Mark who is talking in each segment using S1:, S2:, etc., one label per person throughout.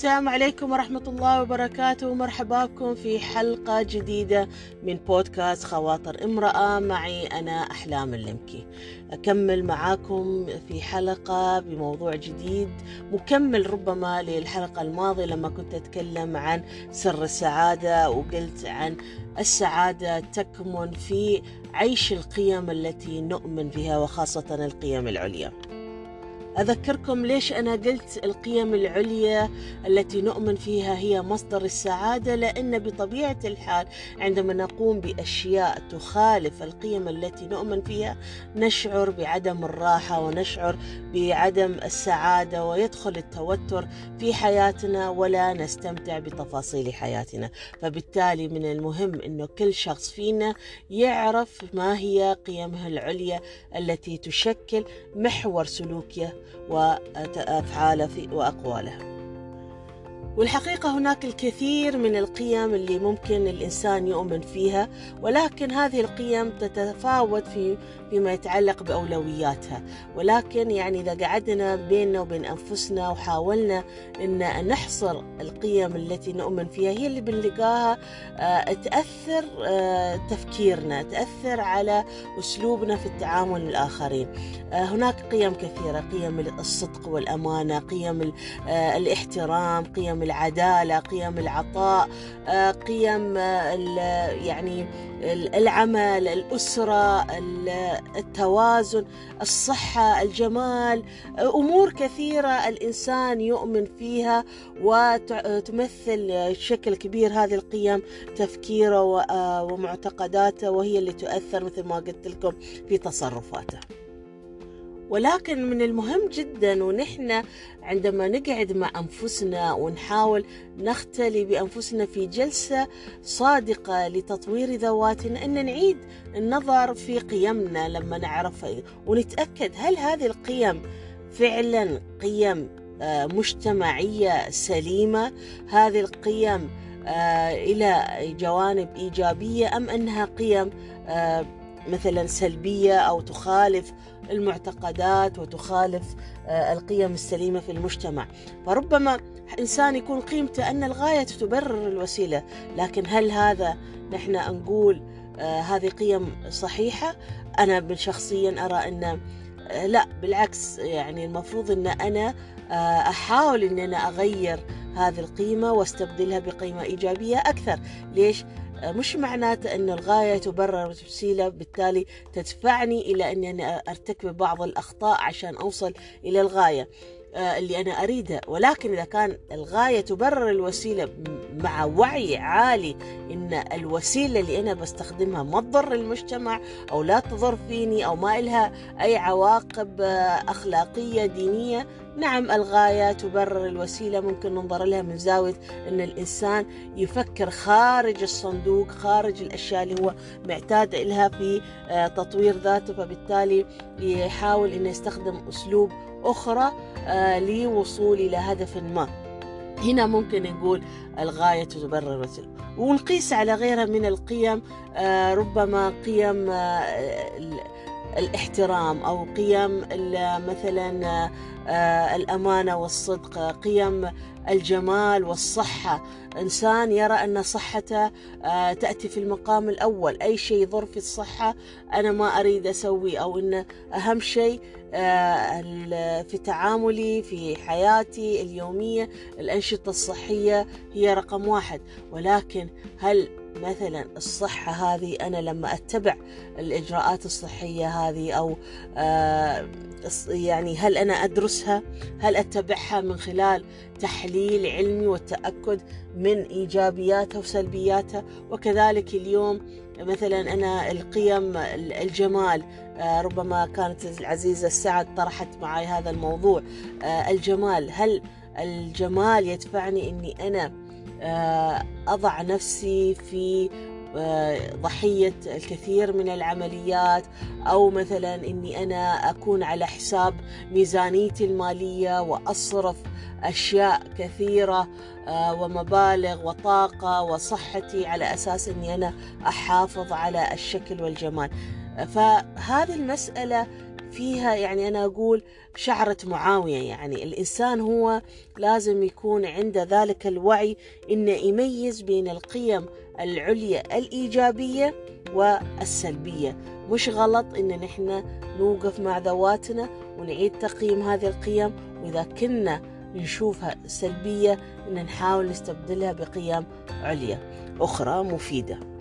S1: السلام عليكم ورحمة الله وبركاته. مرحبا بكم في حلقة جديدة من بودكاست خواطر امرأة. معي أنا أحلام اللمكي. أكمل معاكم في حلقة بموضوع جديد مكمل ربما للحلقة الماضية لما كنت أتكلم عن سر السعادة وقلت عن السعادة تكمن في عيش القيم التي نؤمن بها وخاصة القيم العليا. أذكركم ليش أنا قلت القيم العليا التي نؤمن فيها هي مصدر السعادة لأن بطبيعة الحال عندما نقوم بأشياء تخالف القيم التي نؤمن فيها نشعر بعدم الراحة ونشعر بعدم السعادة ويدخل التوتر في حياتنا ولا نستمتع بتفاصيل حياتنا. فبالتالي من المهم أنه كل شخص فينا يعرف ما هي قيمه العليا التي تشكل محور سلوكه وأفعاله وأقواله. والحقيقة هناك الكثير من القيم اللي ممكن الإنسان يؤمن فيها ولكن هذه القيم تتفاوت في فيما يتعلق بأولوياتها. ولكن يعني إذا قعدنا بيننا وبين أنفسنا وحاولنا أن نحصر القيم التي نؤمن فيها هي اللي بنلقاها آه، تأثر آه، تفكيرنا تأثر على أسلوبنا في التعامل الآخرين. آه، هناك قيم كثيرة قيم الصدق والأمانة قيم الاحترام قيم العدالة قيم العطاء قيم يعني العمل الأسرة التوازن الصحة الجمال أمور كثيرة الإنسان يؤمن فيها وتمثل شكل كبير هذه القيم تفكيره ومعتقداته وهي اللي تؤثر مثل ما قلت لكم في تصرفاته. ولكن من المهم جدا ونحن عندما نقعد مع أنفسنا ونحاول نختلي بأنفسنا في جلسة صادقة لتطوير ذواتنا إن نعيد النظر في قيمنا لما نعرفها ونتأكد هل هذه القيم فعلا قيم آه، مجتمعية سليمة هذه القيم آه، إلى جوانب إيجابية أم إنها قيم آه، مثلا سلبية أو تخالف المعتقدات وتخالف آه، القيم السليمة في المجتمع. فربما إنسان يكون قيمته أن الغاية تبرر الوسيلة لكن هل هذا نحن نقول آه، هذه قيم صحيحة؟ أنا شخصيا أرى أن آه، لا بالعكس يعني المفروض أن أنا أحاول أن أنا أغير هذه القيمة واستبدلها بقيمة إيجابية أكثر. ليش؟ مش معناته أن الغاية تبرر الوسيلة بالتالي تدفعني إلى أني أرتكب بعض الأخطاء عشان أوصل إلى الغاية. اللي أنا أريدها ولكن إذا كان الغاية تبرر الوسيلة مع وعي عالي إن الوسيلة اللي أنا بستخدمها ما تضر المجتمع أو لا تضر فيني أو ما إلها أي عواقب آه، أخلاقية دينية نعم الغاية تبرر الوسيلة. ممكن ننظر لها من زاوية أن الإنسان يفكر خارج الصندوق خارج الأشياء اللي هو معتاد لها في آه، تطوير ذاته فبالتالي يحاول أنه يستخدم أسلوب أخرى آه، لوصول إلى هدف ما. هنا ممكن نقول الغاية تبرر ونقيس على غيرها من القيم آه، ربما قيم الاحترام أو قيم مثلا آه، الأمانة والصدق قيم الجمال والصحة. إنسان يرى أن صحته آه، تأتي في المقام الأول. أي شيء يضر في الصحة أنا ما أريد أسويه أو إن أهم شيء آه، في تعاملي في حياتي اليومية الأنشطة الصحية هي رقم واحد. ولكن هل مثلا الصحة هذه أنا لما أتبع الإجراءات الصحية هذه أو آه، يعني هل أنا أدرسها؟ هل أتبعها من خلال تحليل علمي والتأكد من إيجابياتها وسلبياتها؟ وكذلك اليوم مثلا أنا القيم الجمال آه، ربما كانت العزيزة السعد طرحت معي هذا الموضوع آه، الجمال هل الجمال يدفعني أني أنا أضع نفسي في آه، ضحية الكثير من العمليات أو مثلا أني أنا أكون على حساب ميزانيتي المالية وأصرف أشياء كثيرة آه، ومبالغ وطاقة وصحتي على أساس أني أنا أحافظ على الشكل والجمال. فهذه المسألة فيها يعني أنا أقول شعرة معاوية يعني. الإنسان هو لازم يكون عنده ذلك الوعي إنه يميز بين القيم العليا الإيجابية والسلبية. مش غلط إن نحن نوقف مع ذواتنا ونعيد تقييم هذه القيم وإذا كنا نشوفها سلبية إن نحاول نستبدلها بقيم عليا أخرى مفيدة.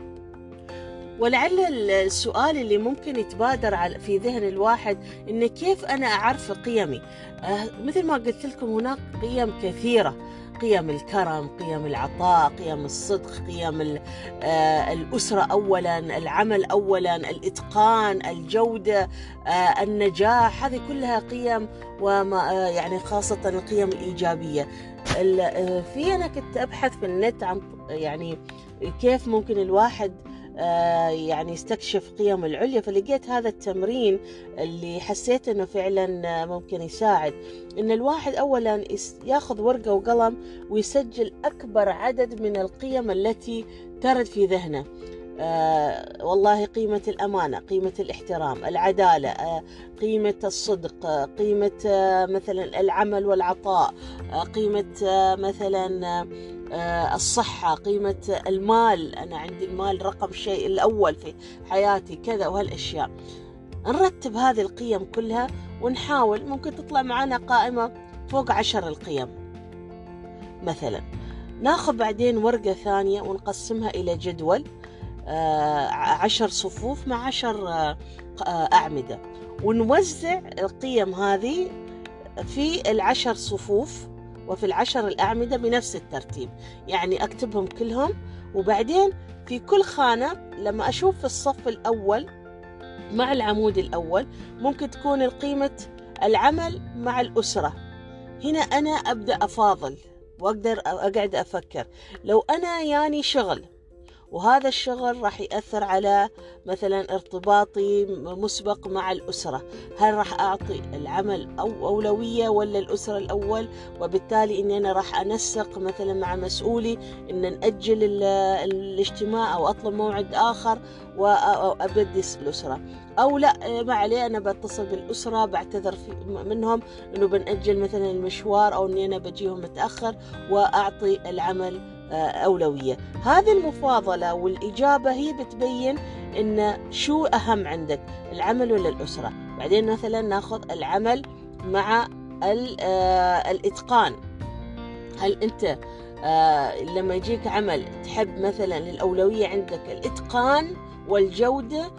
S1: ولعل السؤال اللي ممكن يتبادر في ذهن الواحد إن كيف أنا أعرف قيمي؟ أه مثل ما قلت لكم هناك قيم كثيرة. قيم الكرم قيم العطاء قيم الصدق قيم آه الأسرة أولا العمل أولا الإتقان الجودة آه النجاح. هذه كلها قيم وما يعني خاصة القيم الإيجابية. في أنا كنت أبحث في النت عن يعني كيف ممكن الواحد يعني يستكشف قيم العليا. فلقيت هذا التمرين اللي حسيت إنه فعلا ممكن يساعد. إن الواحد اولا ياخذ ورقة وقلم ويسجل أكبر عدد من القيم التي ترد في ذهنه. آه والله قيمة الأمانة قيمة الاحترام العدالة آه قيمة الصدق آه قيمة مثلا العمل والعطاء قيمة مثلا الصحة قيمة المال. أنا عندي المال رقم شيء الأول في حياتي كذا وهالأشياء. نرتب هذه القيم كلها ونحاول ممكن تطلع معنا قائمة فوق عشر القيم. مثلا ناخذ بعدين ورقة ثانية ونقسمها إلى جدول. عشر صفوف مع عشر أعمدة. ونوزع القيم هذه في العشر صفوف وفي العشر الأعمدة بنفس الترتيب. يعني أكتبهم كلهم. وبعدين في كل خانة لما أشوف في الصف الأول مع العمود الأول ممكن تكون القيمة العمل مع الأسرة. هنا أنا أبدأ أفاضل وأقدر أقعد أفكر. لو أنا يعني شغل وهذا الشغل راح يأثر على مثلا ارتباطي مسبق مع الأسرة. هل راح أعطي العمل أو أولوية ولا الأسرة الأول؟ وبالتالي أني أنا راح أنسق مثلا مع مسؤولي أن نأجل الاجتماع أو أطلب موعد آخر وأبدس الأسرة. أو لا ما عليه أنا بتصل بالأسرة بعتذر منهم أنه بنأجل مثلا المشوار أو أني أنا بجيهم متأخر وأعطي العمل أولوية. هذه المفاضلة والإجابة هي بتبين إن شو أهم عندك العمل ولا الأسرة. بعدين مثلا ناخذ العمل مع الإتقان. هل أنت لما يجيك عمل تحب مثلا الأولوية عندك الإتقان والجودة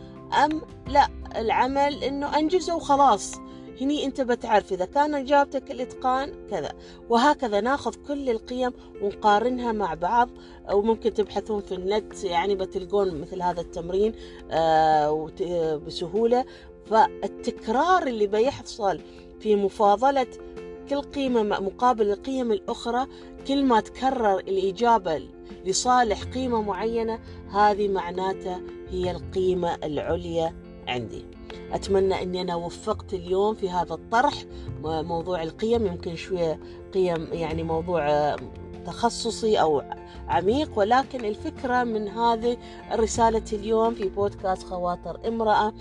S1: أم لا؟ العمل إنه أنجزه وخلاص. هني أنت بتعرف إذا كان إجابتك الإتقان كذا وهكذا ناخذ كل القيم ونقارنها مع بعض أو ممكن تبحثون في النت يعني بتلقون مثل هذا التمرين بسهولة. فالتكرار اللي بيحصل في مفاضلة كل قيمة مقابل القيم الأخرى كل ما تكرر الإجابة لصالح قيمة معينة هذه معناته هي القيمة العليا عندي. أتمنى أني أنا وفقت اليوم في هذا الطرح. موضوع القيم يمكن شوية قيم يعني موضوع تخصصي أو عميق ولكن الفكرة من هذه الرسالة اليوم في بودكاست خواطر امرأة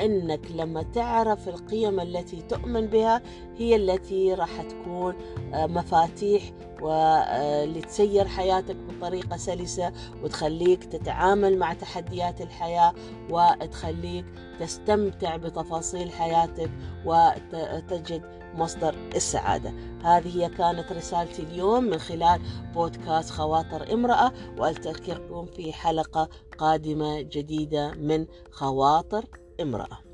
S1: إنك لما تعرف القيم التي تؤمن بها هي التي راح تكون مفاتيح ولتسير حياتك بطريقة سلسة وتخليك تتعامل مع تحديات الحياة وتخليك تستمتع بتفاصيل حياتك وتجد مصدر السعادة. هذه هي كانت رسالتي اليوم من خلال بودكاست خواطر امرأة وألتقيكم في حلقة قادمة جديدة من خواطر امرأة.